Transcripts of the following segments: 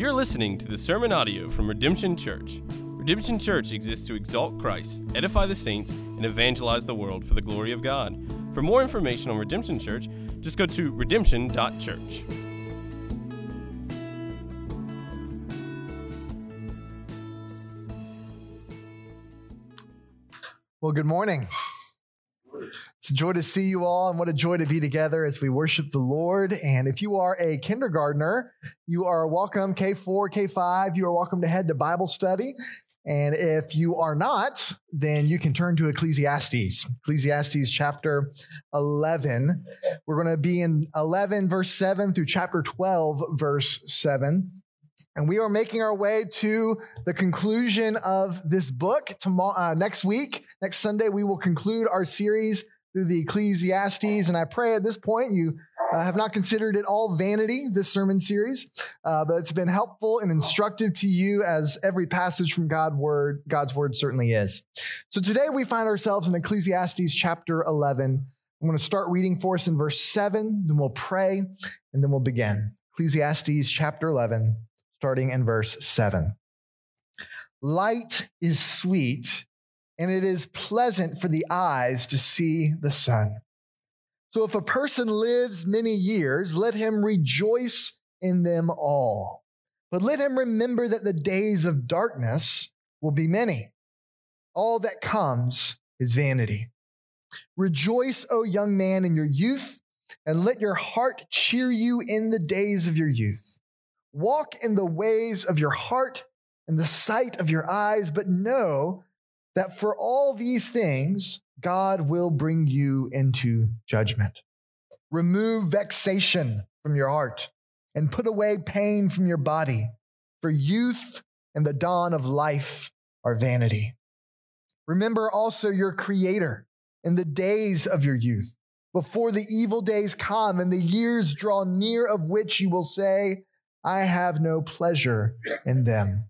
You're listening to the sermon audio from Redemption Church. Redemption Church exists to exalt Christ, edify the saints, and evangelize the world for the glory of God. For more information on Redemption Church, just go to redemption.church. Well, good morning. It's a joy to see you all, and what a joy to be together as we worship the Lord. And if you are a kindergartner, you are welcome, K4, K5, you are welcome to head to Bible study. And if you are not, then you can turn to Ecclesiastes, Ecclesiastes chapter 11. We're going to be in 11, verse 7 through chapter 12, verse 7. And we are making our way to the conclusion of this book. Tomorrow, uh, next week, next Sunday, we will conclude our series through the Ecclesiastes. And I pray at this point you uh, have not considered it all vanity, this sermon series, uh, but it's been helpful and instructive to you as every passage from God word, God's word certainly is. So today we find ourselves in Ecclesiastes chapter 11. I'm going to start reading for us in verse 7, then we'll pray, and then we'll begin. Ecclesiastes chapter 11, starting in verse 7. Light is sweet and it is pleasant for the eyes to see the sun. So if a person lives many years, let him rejoice in them all. But let him remember that the days of darkness will be many. All that comes is vanity. Rejoice, O young man, in your youth, and let your heart cheer you in the days of your youth. Walk in the ways of your heart and the sight of your eyes, but know that for all these things, God will bring you into judgment. Remove vexation from your heart and put away pain from your body, for youth and the dawn of life are vanity. Remember also your Creator in the days of your youth, before the evil days come and the years draw near, of which you will say, I have no pleasure in them.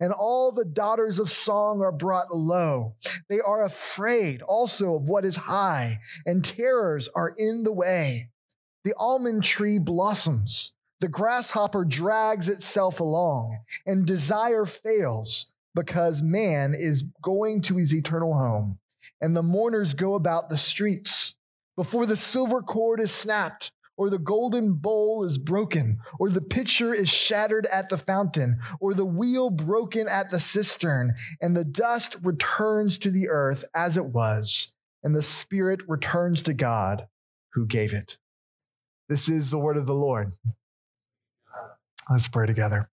and all the daughters of song are brought low. They are afraid also of what is high, and terrors are in the way. The almond tree blossoms, the grasshopper drags itself along, and desire fails because man is going to his eternal home, and the mourners go about the streets. Before the silver cord is snapped, or the golden bowl is broken, or the pitcher is shattered at the fountain, or the wheel broken at the cistern, and the dust returns to the earth as it was, and the spirit returns to God who gave it. This is the word of the Lord. Let's pray together.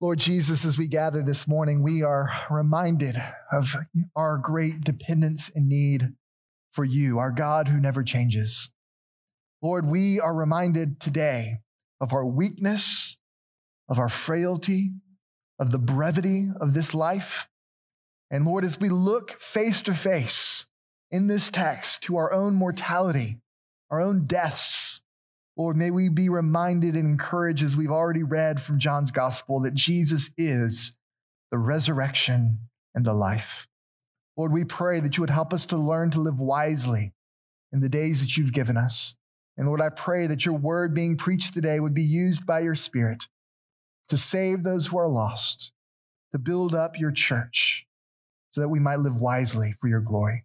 Lord Jesus, as we gather this morning, we are reminded of our great dependence and need for you, our God who never changes. Lord, we are reminded today of our weakness, of our frailty, of the brevity of this life. And Lord, as we look face to face in this text to our own mortality, our own deaths, Lord, may we be reminded and encouraged as we've already read from John's gospel that Jesus is the resurrection and the life. Lord, we pray that you would help us to learn to live wisely in the days that you've given us. And Lord, I pray that your word being preached today would be used by your spirit to save those who are lost, to build up your church so that we might live wisely for your glory.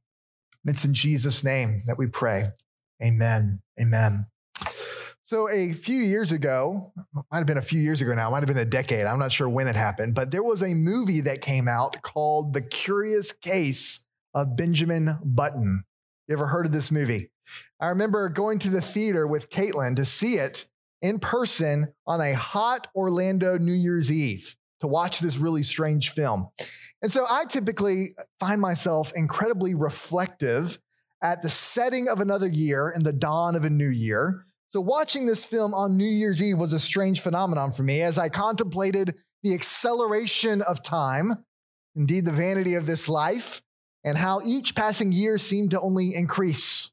And it's in Jesus' name that we pray. Amen. Amen. So, a few years ago, might have been a few years ago now, might have been a decade. I'm not sure when it happened, but there was a movie that came out called The Curious Case of Benjamin Button. You ever heard of this movie? I remember going to the theater with Caitlin to see it in person on a hot Orlando New Year's Eve to watch this really strange film. And so I typically find myself incredibly reflective at the setting of another year and the dawn of a new year. So watching this film on New Year's Eve was a strange phenomenon for me as I contemplated the acceleration of time, indeed, the vanity of this life, and how each passing year seemed to only increase.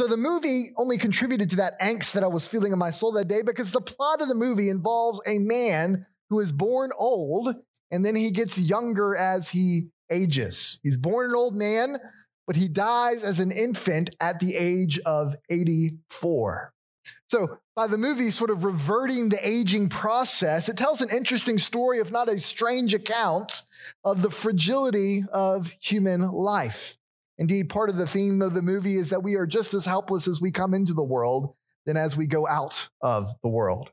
So the movie only contributed to that angst that I was feeling in my soul that day because the plot of the movie involves a man who is born old and then he gets younger as he ages. He's born an old man, but he dies as an infant at the age of 84. So, by the movie sort of reverting the aging process, it tells an interesting story, if not a strange account, of the fragility of human life. Indeed, part of the theme of the movie is that we are just as helpless as we come into the world than as we go out of the world.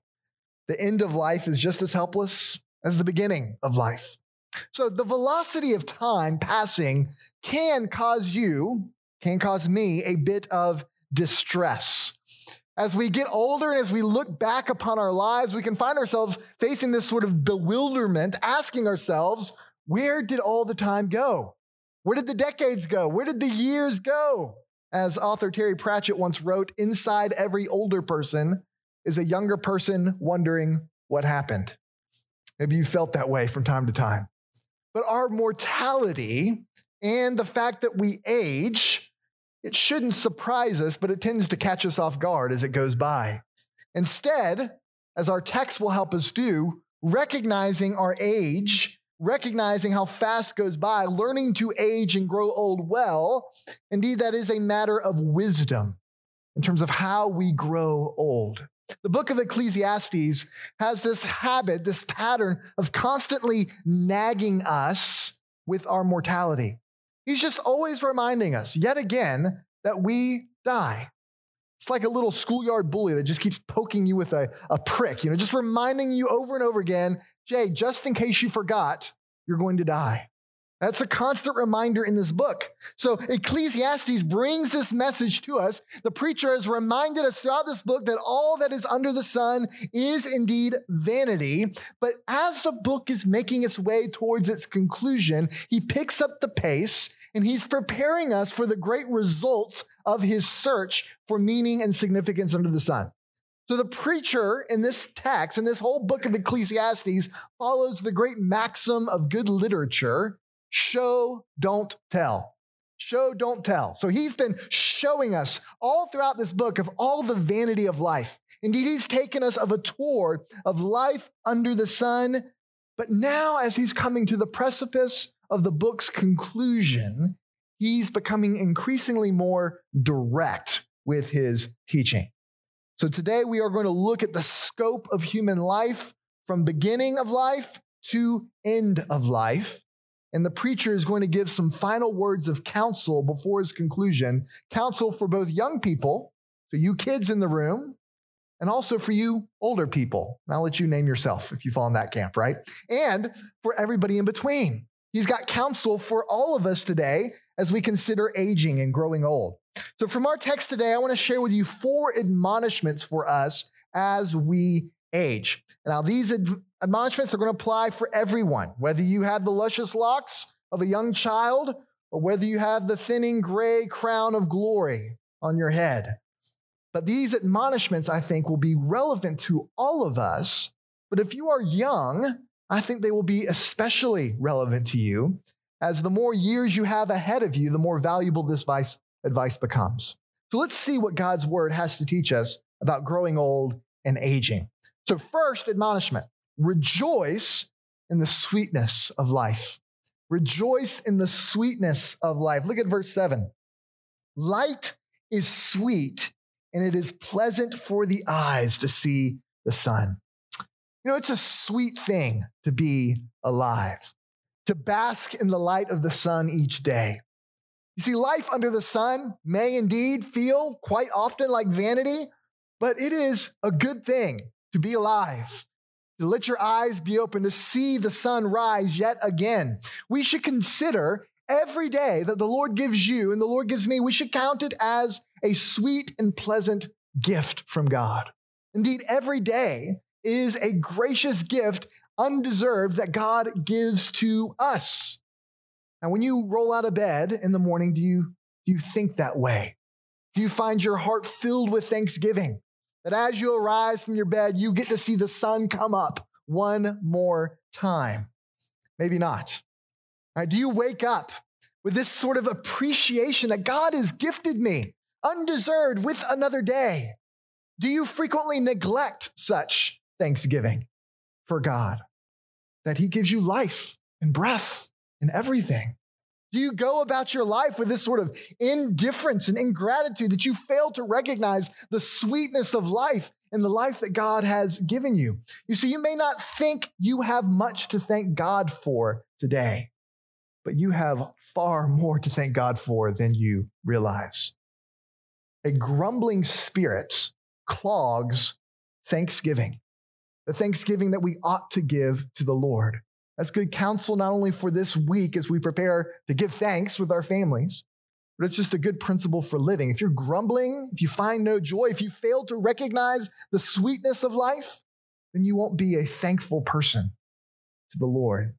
The end of life is just as helpless as the beginning of life. So the velocity of time passing can cause you, can cause me a bit of distress. As we get older and as we look back upon our lives, we can find ourselves facing this sort of bewilderment, asking ourselves, where did all the time go? Where did the decades go? Where did the years go? As author Terry Pratchett once wrote, inside every older person is a younger person wondering what happened. Maybe you felt that way from time to time. But our mortality and the fact that we age, it shouldn't surprise us, but it tends to catch us off guard as it goes by. Instead, as our text will help us do, recognizing our age recognizing how fast goes by, learning to age and grow old well. Indeed, that is a matter of wisdom in terms of how we grow old. The book of Ecclesiastes has this habit, this pattern of constantly nagging us with our mortality. He's just always reminding us, yet again, that we die. It's like a little schoolyard bully that just keeps poking you with a, a prick, you know, just reminding you over and over again Jay, just in case you forgot, you're going to die. That's a constant reminder in this book. So Ecclesiastes brings this message to us. The preacher has reminded us throughout this book that all that is under the sun is indeed vanity. But as the book is making its way towards its conclusion, he picks up the pace and he's preparing us for the great results of his search for meaning and significance under the sun. So the preacher in this text, in this whole book of Ecclesiastes, follows the great maxim of good literature show, don't tell. Show, don't tell. So he's been showing us all throughout this book of all the vanity of life. Indeed, he's taken us of a tour of life under the sun. But now, as he's coming to the precipice of the book's conclusion, he's becoming increasingly more direct with his teaching. So today we are going to look at the scope of human life from beginning of life to end of life. And the preacher is going to give some final words of counsel before his conclusion counsel for both young people, so you kids in the room, and also for you older people. And I'll let you name yourself if you fall in that camp, right? And for everybody in between. He's got counsel for all of us today as we consider aging and growing old. So, from our text today, I want to share with you four admonishments for us as we age. Now, these admonishments are going to apply for everyone, whether you have the luscious locks of a young child or whether you have the thinning gray crown of glory on your head. But these admonishments, I think, will be relevant to all of us. But if you are young, I think they will be especially relevant to you, as the more years you have ahead of you, the more valuable this advice, advice becomes. So let's see what God's word has to teach us about growing old and aging. So, first admonishment rejoice in the sweetness of life. Rejoice in the sweetness of life. Look at verse 7. Light is sweet, and it is pleasant for the eyes to see the sun. You know, it's a sweet thing to be alive, to bask in the light of the sun each day. You see, life under the sun may indeed feel quite often like vanity, but it is a good thing to be alive, to let your eyes be open, to see the sun rise yet again. We should consider every day that the Lord gives you and the Lord gives me, we should count it as a sweet and pleasant gift from God. Indeed, every day is a gracious gift, undeserved, that God gives to us. Now, when you roll out of bed in the morning, do you, do you think that way? Do you find your heart filled with thanksgiving? That as you arise from your bed, you get to see the sun come up one more time? Maybe not. Right, do you wake up with this sort of appreciation that God has gifted me undeserved with another day? Do you frequently neglect such thanksgiving for God? That He gives you life and breath and everything. Do you go about your life with this sort of indifference and ingratitude that you fail to recognize the sweetness of life and the life that God has given you? You see, you may not think you have much to thank God for today, but you have far more to thank God for than you realize. A grumbling spirit clogs thanksgiving, the thanksgiving that we ought to give to the Lord. That's good counsel, not only for this week as we prepare to give thanks with our families, but it's just a good principle for living. If you're grumbling, if you find no joy, if you fail to recognize the sweetness of life, then you won't be a thankful person to the Lord.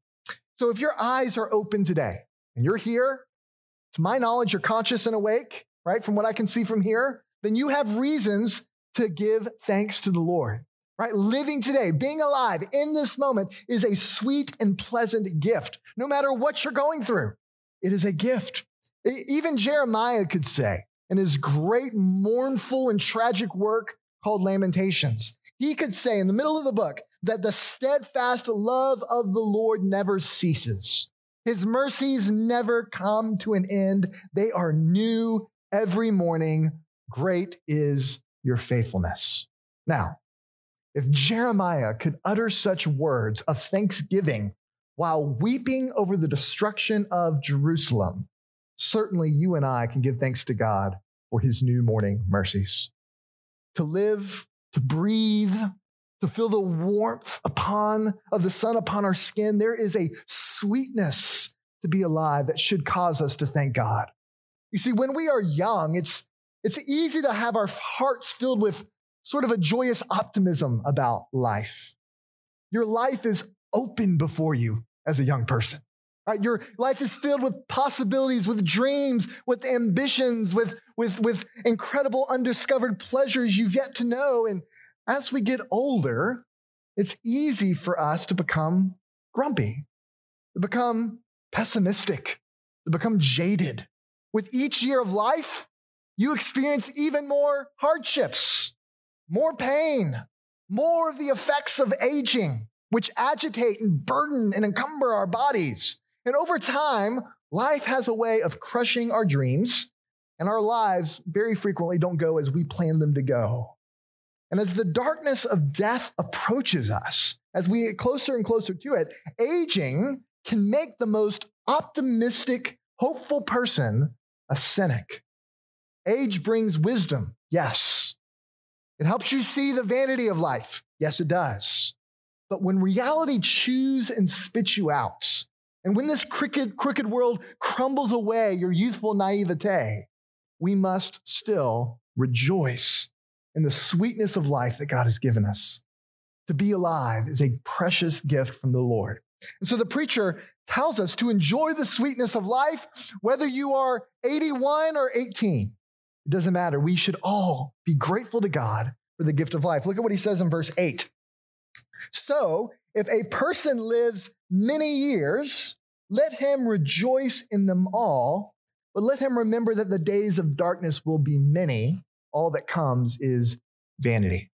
So if your eyes are open today and you're here, to my knowledge, you're conscious and awake, right? From what I can see from here, then you have reasons to give thanks to the Lord right? Living today, being alive in this moment is a sweet and pleasant gift, no matter what you're going through. It is a gift. Even Jeremiah could say in his great mournful and tragic work called Lamentations, he could say in the middle of the book that the steadfast love of the Lord never ceases. His mercies never come to an end. They are new every morning. Great is your faithfulness. Now, if Jeremiah could utter such words of thanksgiving while weeping over the destruction of Jerusalem, certainly you and I can give thanks to God for his new morning mercies. To live, to breathe, to feel the warmth upon of the sun upon our skin, there is a sweetness to be alive that should cause us to thank God. You see, when we are young, it's, it's easy to have our hearts filled with sort of a joyous optimism about life. Your life is open before you as a young person. Right? Your life is filled with possibilities, with dreams, with ambitions, with, with, with incredible undiscovered pleasures you've yet to know. And as we get older, it's easy for us to become grumpy, to become pessimistic, to become jaded. With each year of life, you experience even more hardships more pain, more of the effects of aging, which agitate and burden and encumber our bodies. And over time, life has a way of crushing our dreams, and our lives very frequently don't go as we plan them to go. And as the darkness of death approaches us, as we get closer and closer to it, aging can make the most optimistic, hopeful person a cynic. Age brings wisdom, yes, it helps you see the vanity of life. Yes, it does. But when reality chews and spits you out, and when this crooked, crooked world crumbles away your youthful naivete, we must still rejoice in the sweetness of life that God has given us. To be alive is a precious gift from the Lord. And so the preacher tells us to enjoy the sweetness of life, whether you are 81 or 18. It doesn't matter. We should all be grateful to God for the gift of life. Look at what he says in verse 8. So, if a person lives many years, let him rejoice in them all, but let him remember that the days of darkness will be many. All that comes is vanity.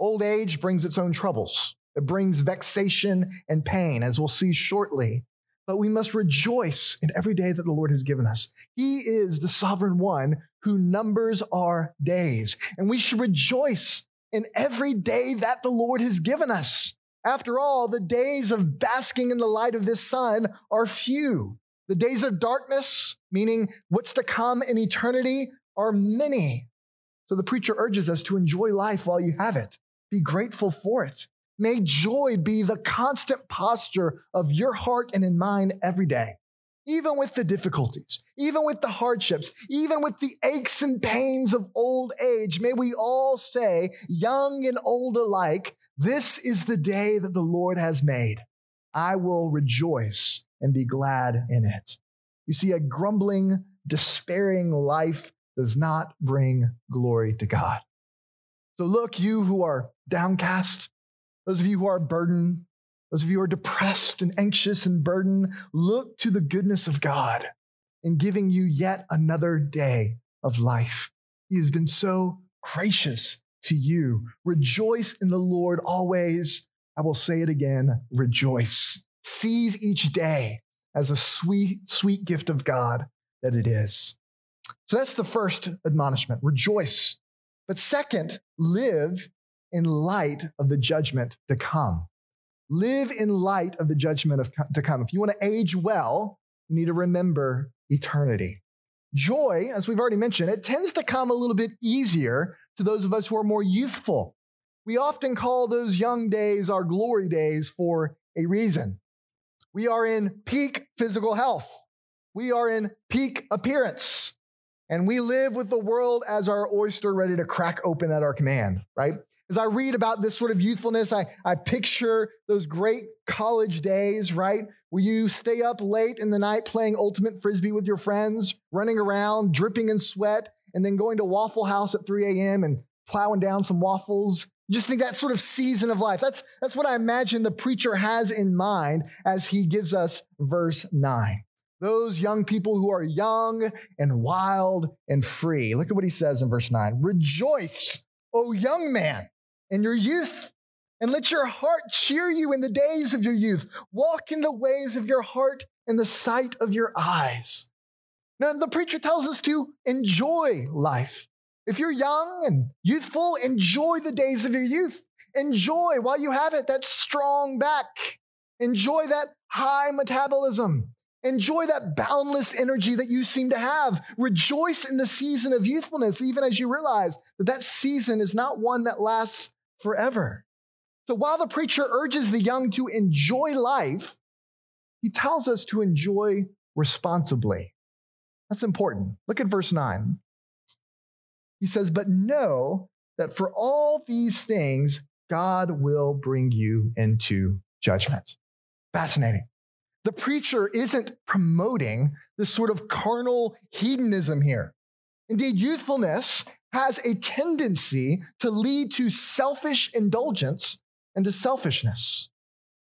Old age brings its own troubles. It brings vexation and pain, as we'll see shortly but we must rejoice in every day that the Lord has given us. He is the sovereign one who numbers our days, and we should rejoice in every day that the Lord has given us. After all, the days of basking in the light of this sun are few. The days of darkness, meaning what's to come in eternity, are many. So the preacher urges us to enjoy life while you have it. Be grateful for it. May joy be the constant posture of your heart and in mine every day. Even with the difficulties, even with the hardships, even with the aches and pains of old age, may we all say, young and old alike, this is the day that the Lord has made. I will rejoice and be glad in it. You see, a grumbling, despairing life does not bring glory to God. So look, you who are downcast, those of you who are burdened, those of you who are depressed and anxious and burdened, look to the goodness of God in giving you yet another day of life. He has been so gracious to you. Rejoice in the Lord always. I will say it again rejoice. Seize each day as a sweet, sweet gift of God that it is. So that's the first admonishment rejoice. But second, live in light of the judgment to come. Live in light of the judgment of, to come. If you want to age well, you need to remember eternity. Joy, as we've already mentioned, it tends to come a little bit easier to those of us who are more youthful. We often call those young days our glory days for a reason. We are in peak physical health. We are in peak appearance. And we live with the world as our oyster ready to crack open at our command, right? As I read about this sort of youthfulness, I, I picture those great college days, right? Where you stay up late in the night playing ultimate frisbee with your friends, running around, dripping in sweat, and then going to Waffle House at 3 a.m. and plowing down some waffles. You just think that sort of season of life. That's, that's what I imagine the preacher has in mind as he gives us verse 9. Those young people who are young and wild and free. Look at what he says in verse 9 Rejoice, O young man in your youth, and let your heart cheer you in the days of your youth. Walk in the ways of your heart in the sight of your eyes. Now, the preacher tells us to enjoy life. If you're young and youthful, enjoy the days of your youth. Enjoy while you have it that strong back. Enjoy that high metabolism. Enjoy that boundless energy that you seem to have. Rejoice in the season of youthfulness, even as you realize that that season is not one that lasts forever. So while the preacher urges the young to enjoy life, he tells us to enjoy responsibly. That's important. Look at verse 9. He says, But know that for all these things, God will bring you into judgment. Fascinating. The preacher isn't promoting this sort of carnal hedonism here. Indeed, youthfulness has a tendency to lead to selfish indulgence and to selfishness.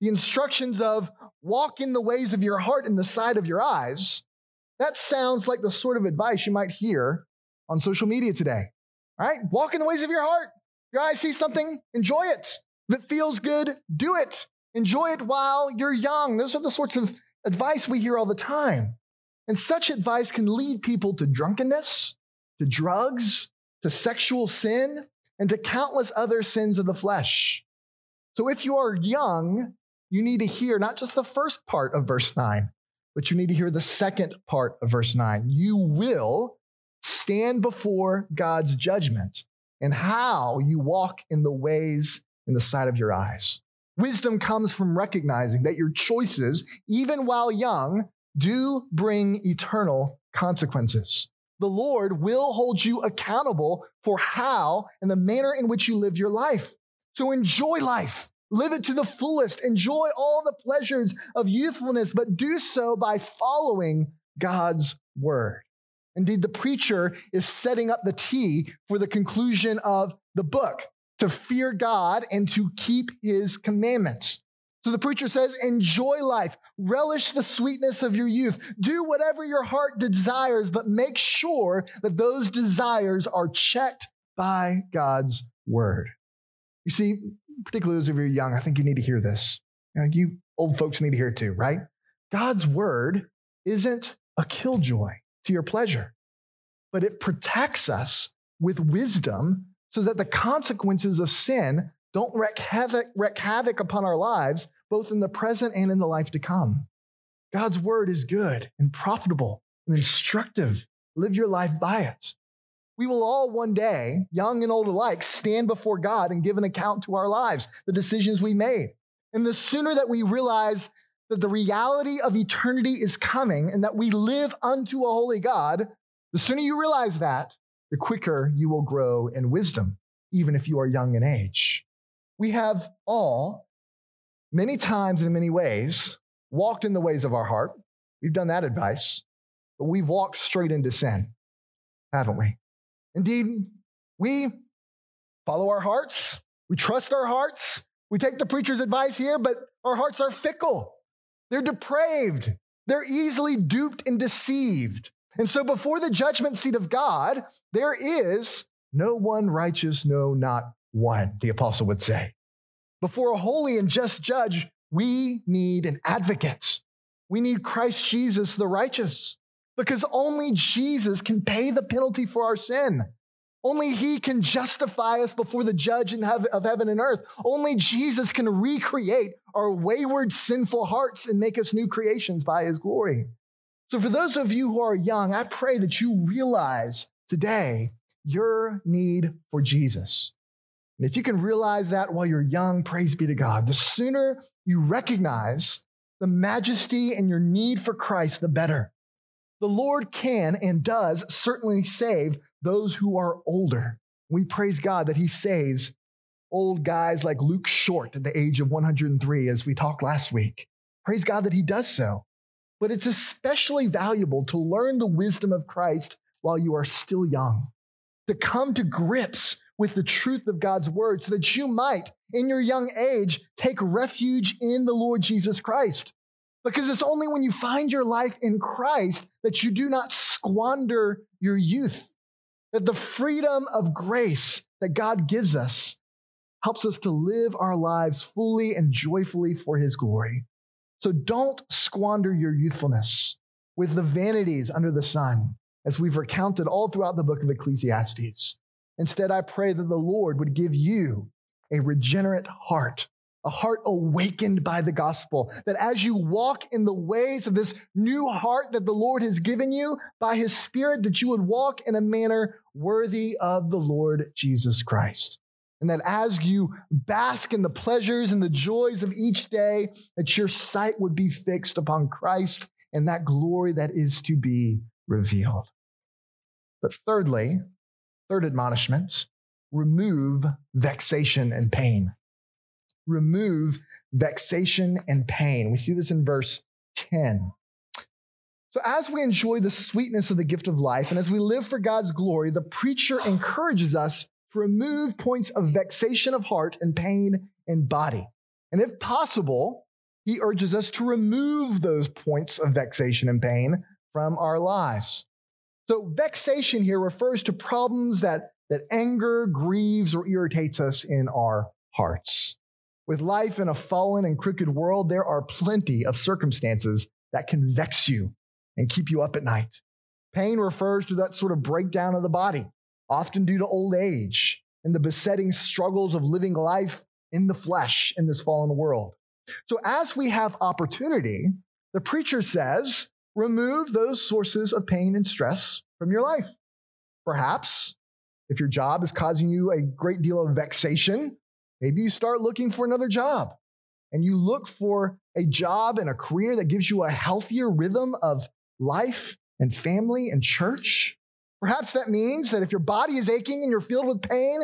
The instructions of walk in the ways of your heart in the side of your eyes, that sounds like the sort of advice you might hear on social media today. All right? Walk in the ways of your heart. Your eyes see something, enjoy it. If it feels good, do it. Enjoy it while you're young. Those are the sorts of advice we hear all the time. And such advice can lead people to drunkenness, to drugs, to sexual sin, and to countless other sins of the flesh. So if you are young, you need to hear not just the first part of verse 9, but you need to hear the second part of verse 9. You will stand before God's judgment and how you walk in the ways in the sight of your eyes. Wisdom comes from recognizing that your choices, even while young, do bring eternal consequences the Lord will hold you accountable for how and the manner in which you live your life. So enjoy life. Live it to the fullest. Enjoy all the pleasures of youthfulness, but do so by following God's word. Indeed, the preacher is setting up the tee for the conclusion of the book to fear God and to keep his commandments. So the preacher says, enjoy life, relish the sweetness of your youth, do whatever your heart desires, but make sure that those desires are checked by God's word. You see, particularly those of you young, I think you need to hear this. You, old folks need to hear it too, right? God's word isn't a killjoy to your pleasure, but it protects us with wisdom so that the consequences of sin don't wreak havoc, wreak havoc upon our lives, both in the present and in the life to come. God's word is good and profitable and instructive. Live your life by it. We will all one day, young and old alike, stand before God and give an account to our lives, the decisions we made. And the sooner that we realize that the reality of eternity is coming and that we live unto a holy God, the sooner you realize that, the quicker you will grow in wisdom, even if you are young in age. We have all, many times and in many ways, walked in the ways of our heart. We've done that advice, but we've walked straight into sin, haven't we? Indeed, we follow our hearts, we trust our hearts, We take the preacher's advice here, but our hearts are fickle. They're depraved. They're easily duped and deceived. And so before the judgment seat of God, there is no one righteous, no, not one, the apostle would say. Before a holy and just judge, we need an advocate. We need Christ Jesus, the righteous, because only Jesus can pay the penalty for our sin. Only He can justify us before the judge of heaven and earth. Only Jesus can recreate our wayward, sinful hearts and make us new creations by His glory. So, for those of you who are young, I pray that you realize today your need for Jesus. And if you can realize that while you're young, praise be to God. The sooner you recognize the majesty and your need for Christ, the better. The Lord can and does certainly save those who are older. We praise God that He saves old guys like Luke Short at the age of 103, as we talked last week. Praise God that He does so. But it's especially valuable to learn the wisdom of Christ while you are still young, to come to grips with the truth of God's word so that you might, in your young age, take refuge in the Lord Jesus Christ. Because it's only when you find your life in Christ that you do not squander your youth that the freedom of grace that God gives us helps us to live our lives fully and joyfully for his glory. So don't squander your youthfulness with the vanities under the sun, as we've recounted all throughout the book of Ecclesiastes. Instead, I pray that the Lord would give you a regenerate heart a heart awakened by the gospel. That as you walk in the ways of this new heart that the Lord has given you by his spirit, that you would walk in a manner worthy of the Lord Jesus Christ. And that as you bask in the pleasures and the joys of each day, that your sight would be fixed upon Christ and that glory that is to be revealed. But thirdly, third admonishment, remove vexation and pain remove vexation and pain. We see this in verse 10. So, as we enjoy the sweetness of the gift of life and as we live for God's glory, the preacher encourages us to remove points of vexation of heart and pain in body. And if possible, he urges us to remove those points of vexation and pain from our lives. So, vexation here refers to problems that, that anger, grieves, or irritates us in our hearts. With life in a fallen and crooked world, there are plenty of circumstances that can vex you and keep you up at night. Pain refers to that sort of breakdown of the body, often due to old age and the besetting struggles of living life in the flesh in this fallen world. So, as we have opportunity, the preacher says, remove those sources of pain and stress from your life. Perhaps if your job is causing you a great deal of vexation, Maybe you start looking for another job and you look for a job and a career that gives you a healthier rhythm of life and family and church. Perhaps that means that if your body is aching and you're filled with pain,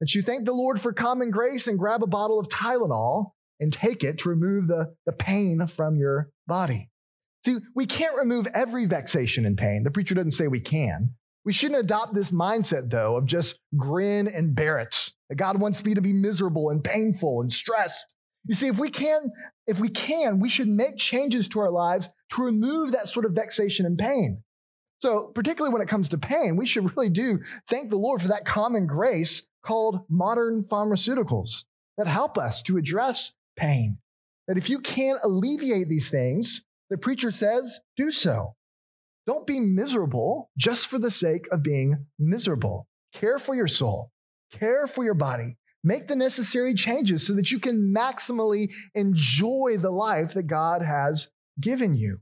that you thank the Lord for common grace and grab a bottle of Tylenol and take it to remove the, the pain from your body. See, we can't remove every vexation and pain. The preacher doesn't say we can. We shouldn't adopt this mindset, though, of just grin and bear it that God wants me to be miserable and painful and stressed. You see, if we can, if we can, we should make changes to our lives to remove that sort of vexation and pain. So, particularly when it comes to pain, we should really do thank the Lord for that common grace called modern pharmaceuticals that help us to address pain. That if you can't alleviate these things, the preacher says, do so. Don't be miserable just for the sake of being miserable. Care for your soul care for your body, make the necessary changes so that you can maximally enjoy the life that God has given you.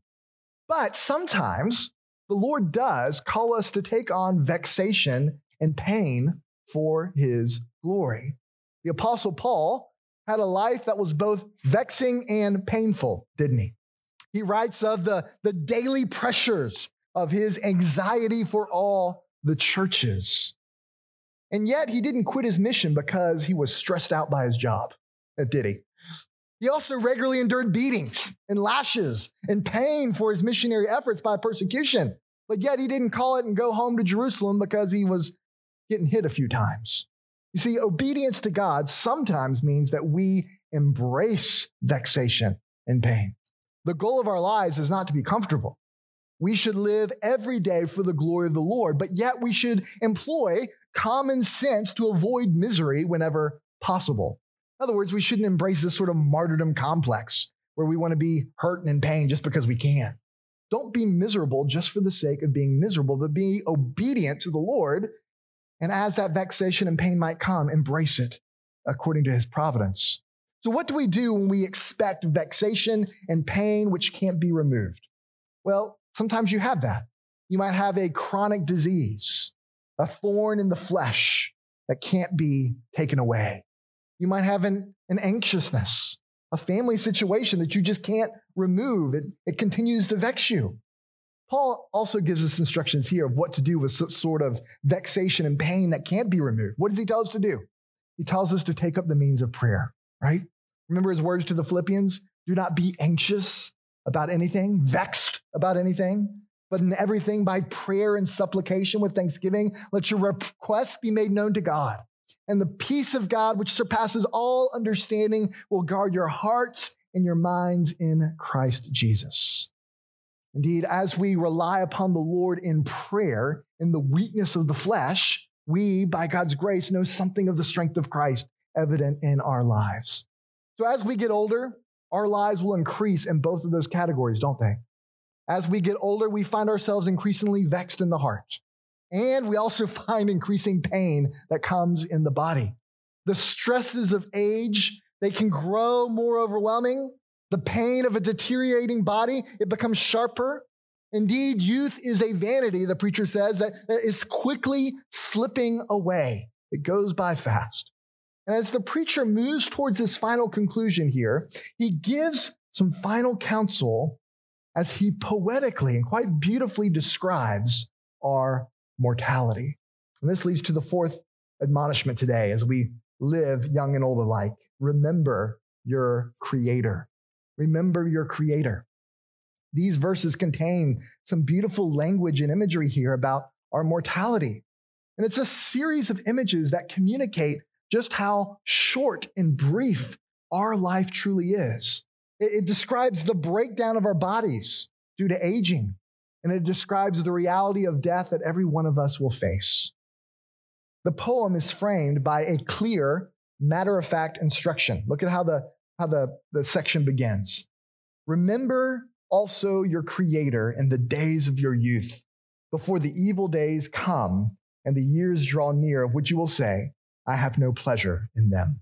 But sometimes the Lord does call us to take on vexation and pain for his glory. The Apostle Paul had a life that was both vexing and painful, didn't he? He writes of the, the daily pressures of his anxiety for all the churches. And yet he didn't quit his mission because he was stressed out by his job, uh, did he? He also regularly endured beatings and lashes and pain for his missionary efforts by persecution. But yet he didn't call it and go home to Jerusalem because he was getting hit a few times. You see, obedience to God sometimes means that we embrace vexation and pain. The goal of our lives is not to be comfortable. We should live every day for the glory of the Lord, but yet we should employ common sense to avoid misery whenever possible. In other words, we shouldn't embrace this sort of martyrdom complex where we want to be hurt and in pain just because we can. Don't be miserable just for the sake of being miserable, but be obedient to the Lord. And as that vexation and pain might come, embrace it according to his providence. So, what do we do when we expect vexation and pain which can't be removed? Well, sometimes you have that. You might have a chronic disease, a thorn in the flesh that can't be taken away. You might have an, an anxiousness, a family situation that you just can't remove. It, it continues to vex you. Paul also gives us instructions here of what to do with sort of vexation and pain that can't be removed. What does he tell us to do? He tells us to take up the means of prayer, right? Remember his words to the Philippians? Do not be anxious about anything, vexed about anything, but in everything by prayer and supplication with thanksgiving, let your requests be made known to God. And the peace of God, which surpasses all understanding, will guard your hearts and your minds in Christ Jesus. Indeed, as we rely upon the Lord in prayer, in the weakness of the flesh, we, by God's grace, know something of the strength of Christ evident in our lives. So as we get older, our lives will increase in both of those categories, don't they? As we get older, we find ourselves increasingly vexed in the heart. And we also find increasing pain that comes in the body. The stresses of age, they can grow more overwhelming. The pain of a deteriorating body, it becomes sharper. Indeed, youth is a vanity, the preacher says, that is quickly slipping away. It goes by fast. And as the preacher moves towards this final conclusion here, he gives some final counsel as he poetically and quite beautifully describes our mortality. And this leads to the fourth admonishment today as we live young and old alike. Remember your creator. Remember your creator. These verses contain some beautiful language and imagery here about our mortality. And it's a series of images that communicate just how short and brief our life truly is. It, it describes the breakdown of our bodies due to aging, and it describes the reality of death that every one of us will face. The poem is framed by a clear, matter of fact instruction. Look at how the, how the, the section begins. Remember also your Creator in the days of your youth, before the evil days come and the years draw near, of which you will say, I have no pleasure in them.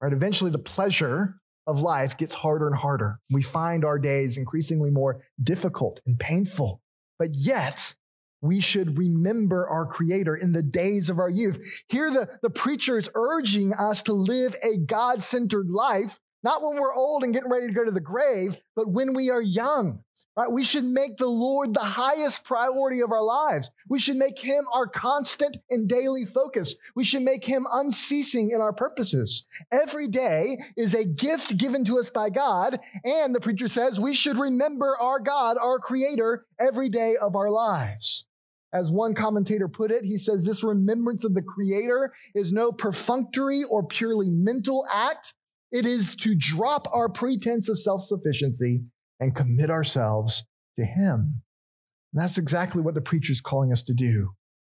Right? Eventually, the pleasure of life gets harder and harder. We find our days increasingly more difficult and painful. But yet, we should remember our Creator in the days of our youth. Here, the, the preacher is urging us to live a God centered life, not when we're old and getting ready to go to the grave, but when we are young. Right? We should make the Lord the highest priority of our lives. We should make him our constant and daily focus. We should make him unceasing in our purposes. Every day is a gift given to us by God. And the preacher says we should remember our God, our creator, every day of our lives. As one commentator put it, he says this remembrance of the creator is no perfunctory or purely mental act. It is to drop our pretense of self sufficiency and commit ourselves to Him. And that's exactly what the preacher is calling us to do.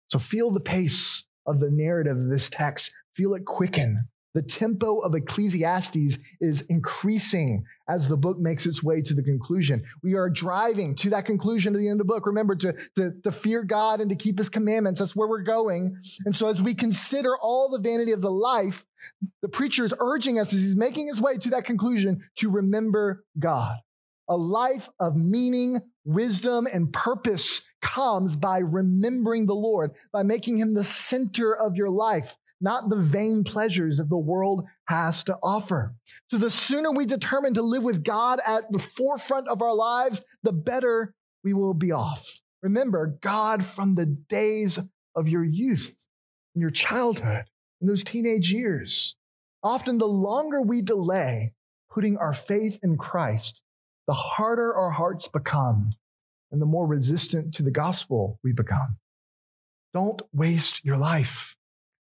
So feel the pace of the narrative of this text, feel it quicken. The tempo of Ecclesiastes is increasing as the book makes its way to the conclusion. We are driving to that conclusion at the end of the book. Remember to, to, to, fear God and to keep his commandments. That's where we're going. And so as we consider all the vanity of the life, the preacher is urging us as he's making his way to that conclusion to remember God. A life of meaning, wisdom, and purpose comes by remembering the Lord, by making him the center of your life, not the vain pleasures that the world has to offer. So the sooner we determine to live with God at the forefront of our lives, the better we will be off. Remember God from the days of your youth, in your childhood, in those teenage years. Often the longer we delay putting our faith in Christ, the harder our hearts become and the more resistant to the gospel we become. Don't waste your life.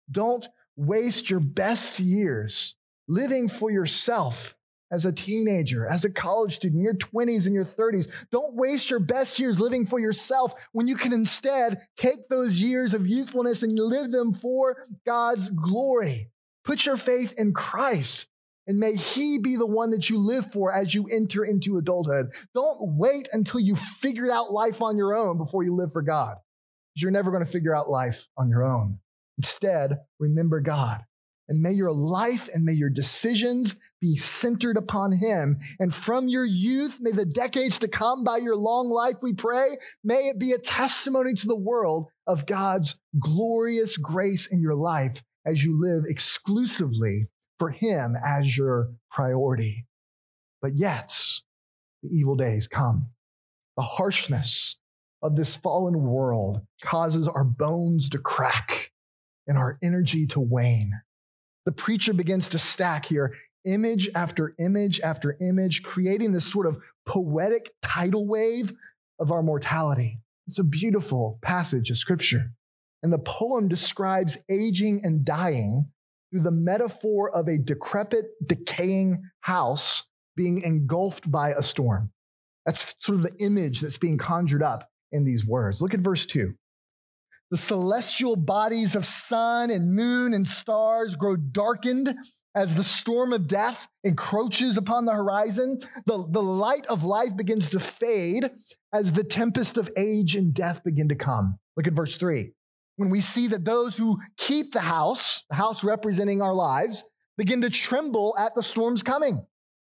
Don't waste your best years living for yourself as a teenager, as a college student, your 20s and your 30s. Don't waste your best years living for yourself when you can instead take those years of youthfulness and live them for God's glory. Put your faith in Christ. And may He be the one that you live for as you enter into adulthood. Don't wait until you figured out life on your own before you live for God, you're never going to figure out life on your own. Instead, remember God. And may your life and may your decisions be centered upon Him. And from your youth, may the decades to come by your long life, we pray, may it be a testimony to the world of God's glorious grace in your life as you live exclusively for Him as your priority. But yet, the evil days come. The harshness of this fallen world causes our bones to crack and our energy to wane. The preacher begins to stack here image after image after image, creating this sort of poetic tidal wave of our mortality. It's a beautiful passage of scripture. And the poem describes aging and dying through the metaphor of a decrepit, decaying house being engulfed by a storm. That's sort of the image that's being conjured up in these words. Look at verse 2. The celestial bodies of sun and moon and stars grow darkened as the storm of death encroaches upon the horizon. The, the light of life begins to fade as the tempest of age and death begin to come. Look at verse 3 when we see that those who keep the house, the house representing our lives, begin to tremble at the storms coming.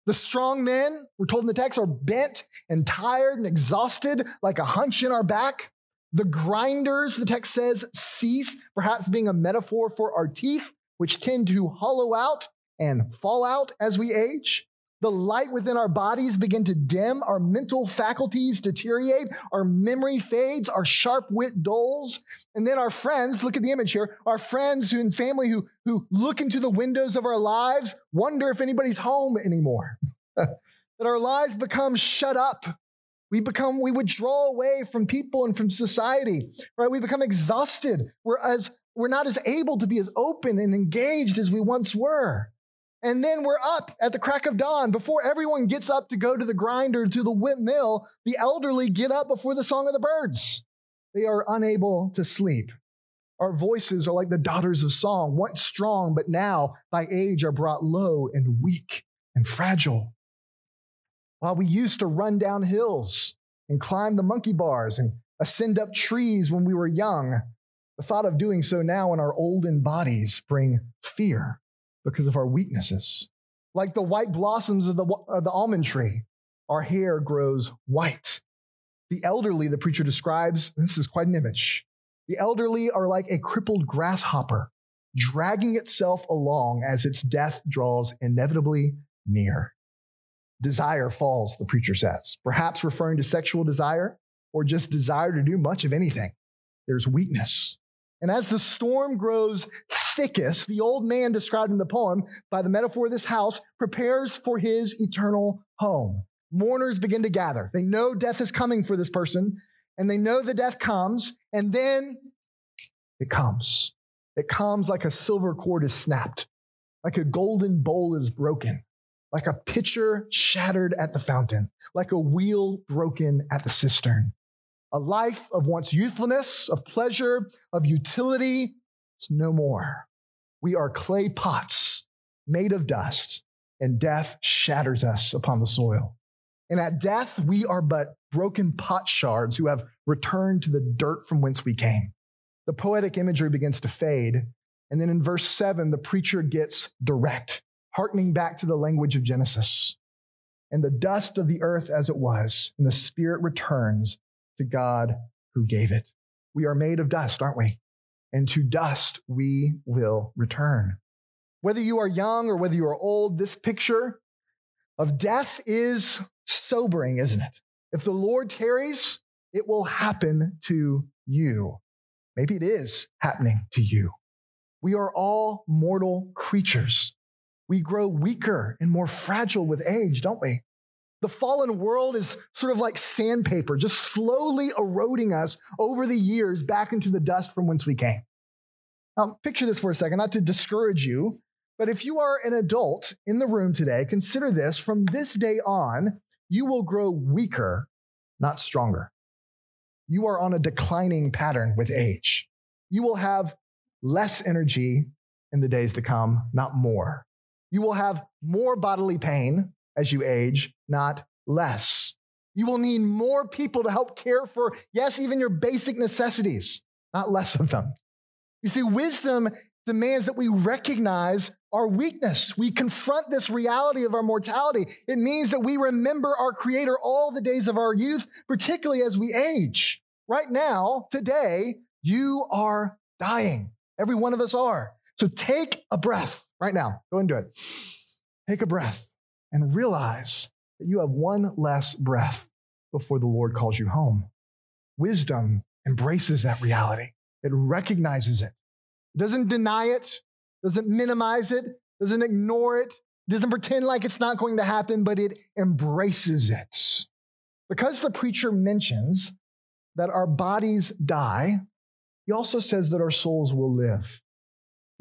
The strong men, we're told in the text, are bent and tired and exhausted like a hunch in our back. The grinders, the text says, cease, perhaps being a metaphor for our teeth, which tend to hollow out and fall out as we age. The light within our bodies begin to dim, our mental faculties deteriorate, our memory fades, our sharp wit dulls. And then our friends, look at the image here, our friends and family who, who look into the windows of our lives wonder if anybody's home anymore. that our lives become shut up. We become, we withdraw away from people and from society, right? We become exhausted. We're as, we're not as able to be as open and engaged as we once were. And then we're up at the crack of dawn. Before everyone gets up to go to the grinder, to the whip mill, the elderly get up before the song of the birds. They are unable to sleep. Our voices are like the daughters of song, once strong, but now by age are brought low and weak and fragile. While we used to run down hills and climb the monkey bars and ascend up trees when we were young, the thought of doing so now in our olden bodies bring fear because of our weaknesses. Like the white blossoms of the, of the almond tree, our hair grows white. The elderly, the preacher describes, this is quite an image. The elderly are like a crippled grasshopper, dragging itself along as its death draws inevitably near. Desire falls, the preacher says, perhaps referring to sexual desire or just desire to do much of anything. There's weakness. And as the storm grows thickest, the old man described in the poem by the metaphor of this house prepares for his eternal home. Mourners begin to gather. They know death is coming for this person, and they know the death comes, and then it comes. It comes like a silver cord is snapped, like a golden bowl is broken, like a pitcher shattered at the fountain, like a wheel broken at the cistern. A life of once youthfulness, of pleasure, of utility, it's no more. We are clay pots made of dust, and death shatters us upon the soil. And at death, we are but broken pot shards who have returned to the dirt from whence we came. The poetic imagery begins to fade. And then in verse seven, the preacher gets direct, hearkening back to the language of Genesis. And the dust of the earth as it was, and the spirit returns to God who gave it. We are made of dust, aren't we? and to dust we will return. Whether you are young or whether you are old, this picture of death is sobering, isn't it? If the Lord tarries, it will happen to you. Maybe it is happening to you. We are all mortal creatures. We grow weaker and more fragile with age, don't we? The fallen world is sort of like sandpaper, just slowly eroding us over the years back into the dust from whence we came. Now, picture this for a second, not to discourage you, but if you are an adult in the room today, consider this from this day on, you will grow weaker, not stronger. You are on a declining pattern with age. You will have less energy in the days to come, not more. You will have more bodily pain as you age, not less. You will need more people to help care for, yes, even your basic necessities, not less of them. You see, wisdom demands that we recognize our weakness. We confront this reality of our mortality. It means that we remember our Creator all the days of our youth, particularly as we age. Right now, today, you are dying. Every one of us are. So take a breath right now. Go and do it. Take a breath and realize that you have one less breath before the Lord calls you home. Wisdom embraces that reality. It recognizes it. It doesn't deny it, doesn't minimize it, doesn't ignore it, doesn't pretend like it's not going to happen, but it embraces it. Because the preacher mentions that our bodies die, he also says that our souls will live.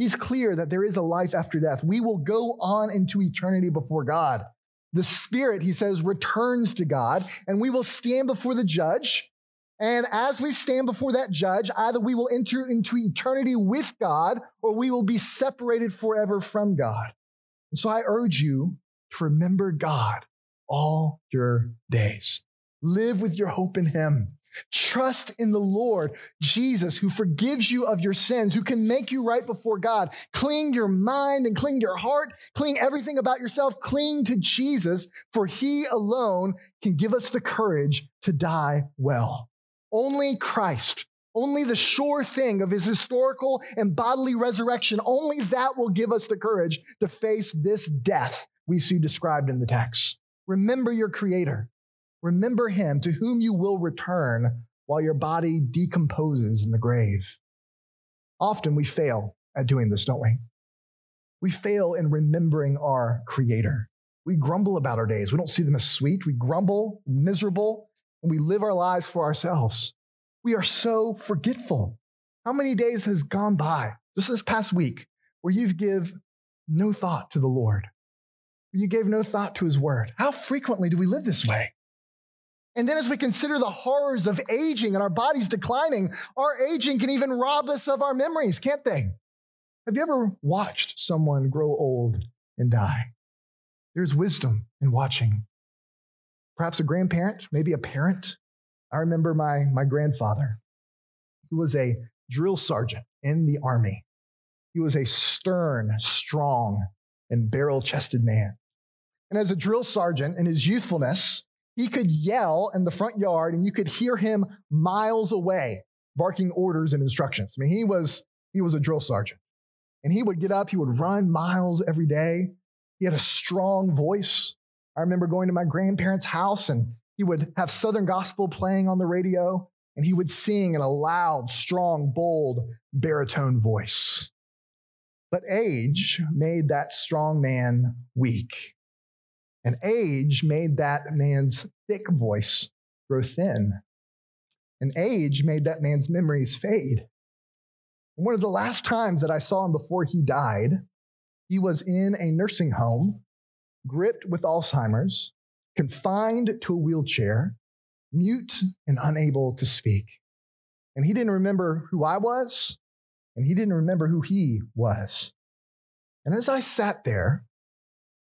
He's clear that there is a life after death. We will go on into eternity before God. The Spirit, he says, returns to God, and we will stand before the judge. And as we stand before that judge, either we will enter into eternity with God or we will be separated forever from God. And so I urge you to remember God all your days. Live with your hope in Him. Trust in the Lord Jesus, who forgives you of your sins, who can make you right before God. Cling your mind and cling your heart, cling everything about yourself, cling to Jesus, for He alone can give us the courage to die well. Only Christ, only the sure thing of his historical and bodily resurrection, only that will give us the courage to face this death we see described in the text. Remember your Creator. Remember Him to whom you will return while your body decomposes in the grave. Often we fail at doing this, don't we? We fail in remembering our Creator. We grumble about our days. We don't see them as sweet. We grumble, miserable, and we live our lives for ourselves. We are so forgetful. How many days has gone by just this past week where you've give no thought to the Lord? You gave no thought to his word. How frequently do we live this way? And then as we consider the horrors of aging and our bodies declining, our aging can even rob us of our memories, can't they? Have you ever watched someone grow old and die? There's wisdom in watching perhaps a grandparent, maybe a parent. I remember my, my grandfather. He was a drill sergeant in the army. He was a stern, strong, and barrel chested man. And as a drill sergeant in his youthfulness, he could yell in the front yard and you could hear him miles away barking orders and instructions. I mean, he was, he was a drill sergeant. And he would get up, he would run miles every day. He had a strong voice. I remember going to my grandparents' house and he would have Southern gospel playing on the radio and he would sing in a loud, strong, bold baritone voice. But age made that strong man weak. And age made that man's thick voice grow thin. And age made that man's memories fade. And one of the last times that I saw him before he died, he was in a nursing home gripped with Alzheimer's, confined to a wheelchair, mute and unable to speak. And he didn't remember who I was, and he didn't remember who he was. And as I sat there,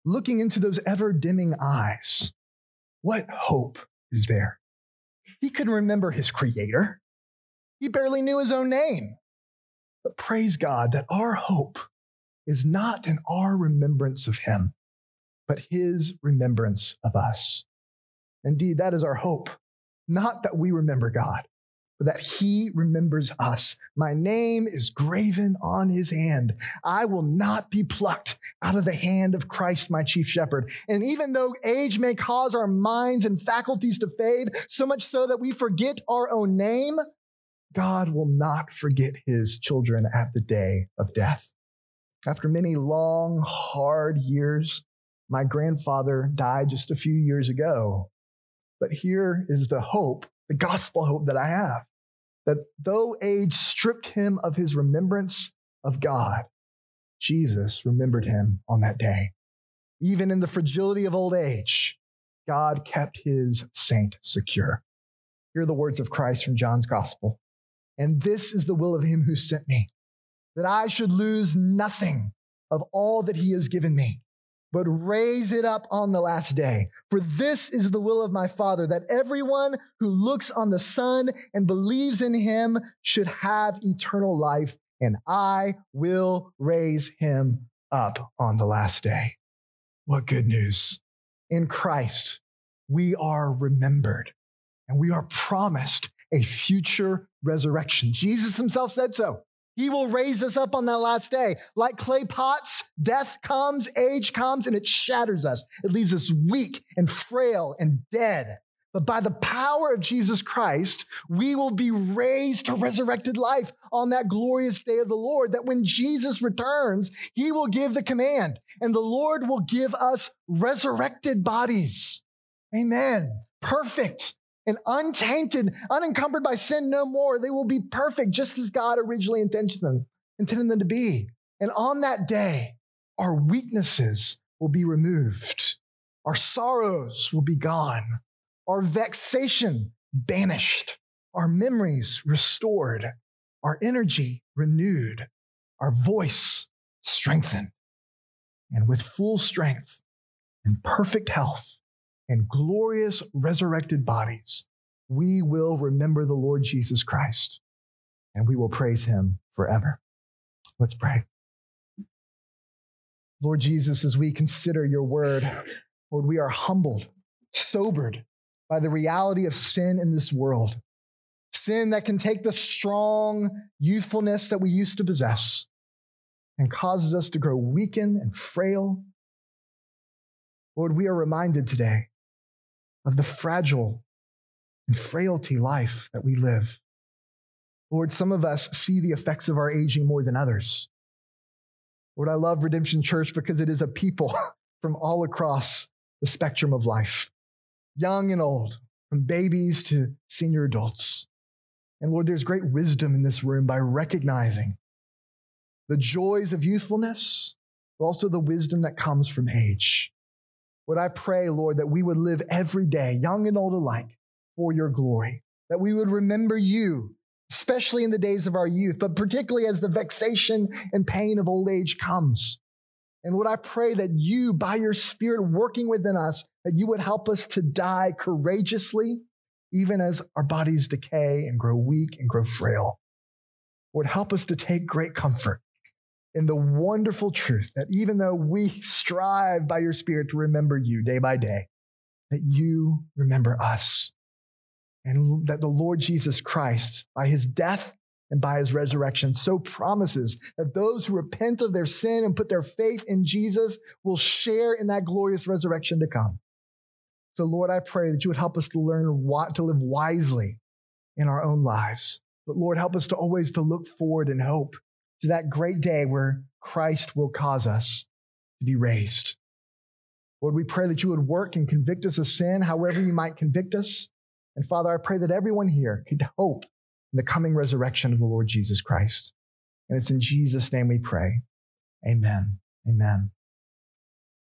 looking into those ever dimming eyes, what hope is there? He couldn't remember his creator. He barely knew his own name. But praise God that our hope is not in our remembrance of him, but his remembrance of us. Indeed, that is our hope. Not that we remember God, that he remembers us. My name is graven on his hand. I will not be plucked out of the hand of Christ, my chief shepherd. And even though age may cause our minds and faculties to fade, so much so that we forget our own name, God will not forget his children at the day of death. After many long, hard years, my grandfather died just a few years ago. But here is the hope, the gospel hope that I have that though age stripped him of his remembrance, of God. Jesus remembered him on that day. Even in the fragility of old age, God kept his saint secure. Hear the words of Christ from John's gospel. And this is the will of him who sent me, that I should lose nothing of all that he has given me, but raise it up on the last day. For this is the will of my Father, that everyone who looks on the Son and believes in him should have eternal life, and I will raise him up on the last day. What good news! In Christ, we are remembered and we are promised a future resurrection. Jesus himself said so. He will raise us up on that last day. Like clay pots, death comes, age comes, and it shatters us. It leaves us weak and frail and dead. But by the power of Jesus Christ, we will be raised to resurrected life on that glorious day of the Lord. That when Jesus returns, he will give the command, and the Lord will give us resurrected bodies. Amen. Perfect and untainted, unencumbered by sin no more. They will be perfect just as God originally intended them, intended them to be. And on that day, our weaknesses will be removed. Our sorrows will be gone. Our vexation banished. Our memories restored. Our energy renewed. Our voice strengthened. And with full strength and perfect health, and glorious resurrected bodies, we will remember the Lord Jesus Christ and we will praise him forever. Let's pray. Lord Jesus, as we consider your word, Lord, we are humbled, sobered by the reality of sin in this world. Sin that can take the strong youthfulness that we used to possess and causes us to grow weakened and frail. Lord, we are reminded today of the fragile and frailty life that we live. Lord, some of us see the effects of our aging more than others. Lord, I love Redemption Church because it is a people from all across the spectrum of life, young and old, from babies to senior adults. And Lord, there's great wisdom in this room by recognizing the joys of youthfulness, but also the wisdom that comes from age. Would I pray, Lord, that we would live every day, young and old alike, for your glory, that we would remember you, especially in the days of our youth, but particularly as the vexation and pain of old age comes. And would I pray that you, by your Spirit working within us, that you would help us to die courageously, even as our bodies decay and grow weak and grow frail. Would help us to take great comfort in the wonderful truth that even though we strive by your Spirit to remember you day by day, that you remember us. And that the Lord Jesus Christ, by his death and by his resurrection, so promises that those who repent of their sin and put their faith in Jesus will share in that glorious resurrection to come. So, Lord, I pray that you would help us to learn what, to live wisely in our own lives. But Lord, help us to always to look forward in hope to that great day where Christ will cause us to be raised. Lord, we pray that you would work and convict us of sin, however you might convict us. And Father, I pray that everyone here could hope in the coming resurrection of the Lord Jesus Christ. And it's in Jesus' name we pray. Amen. Amen.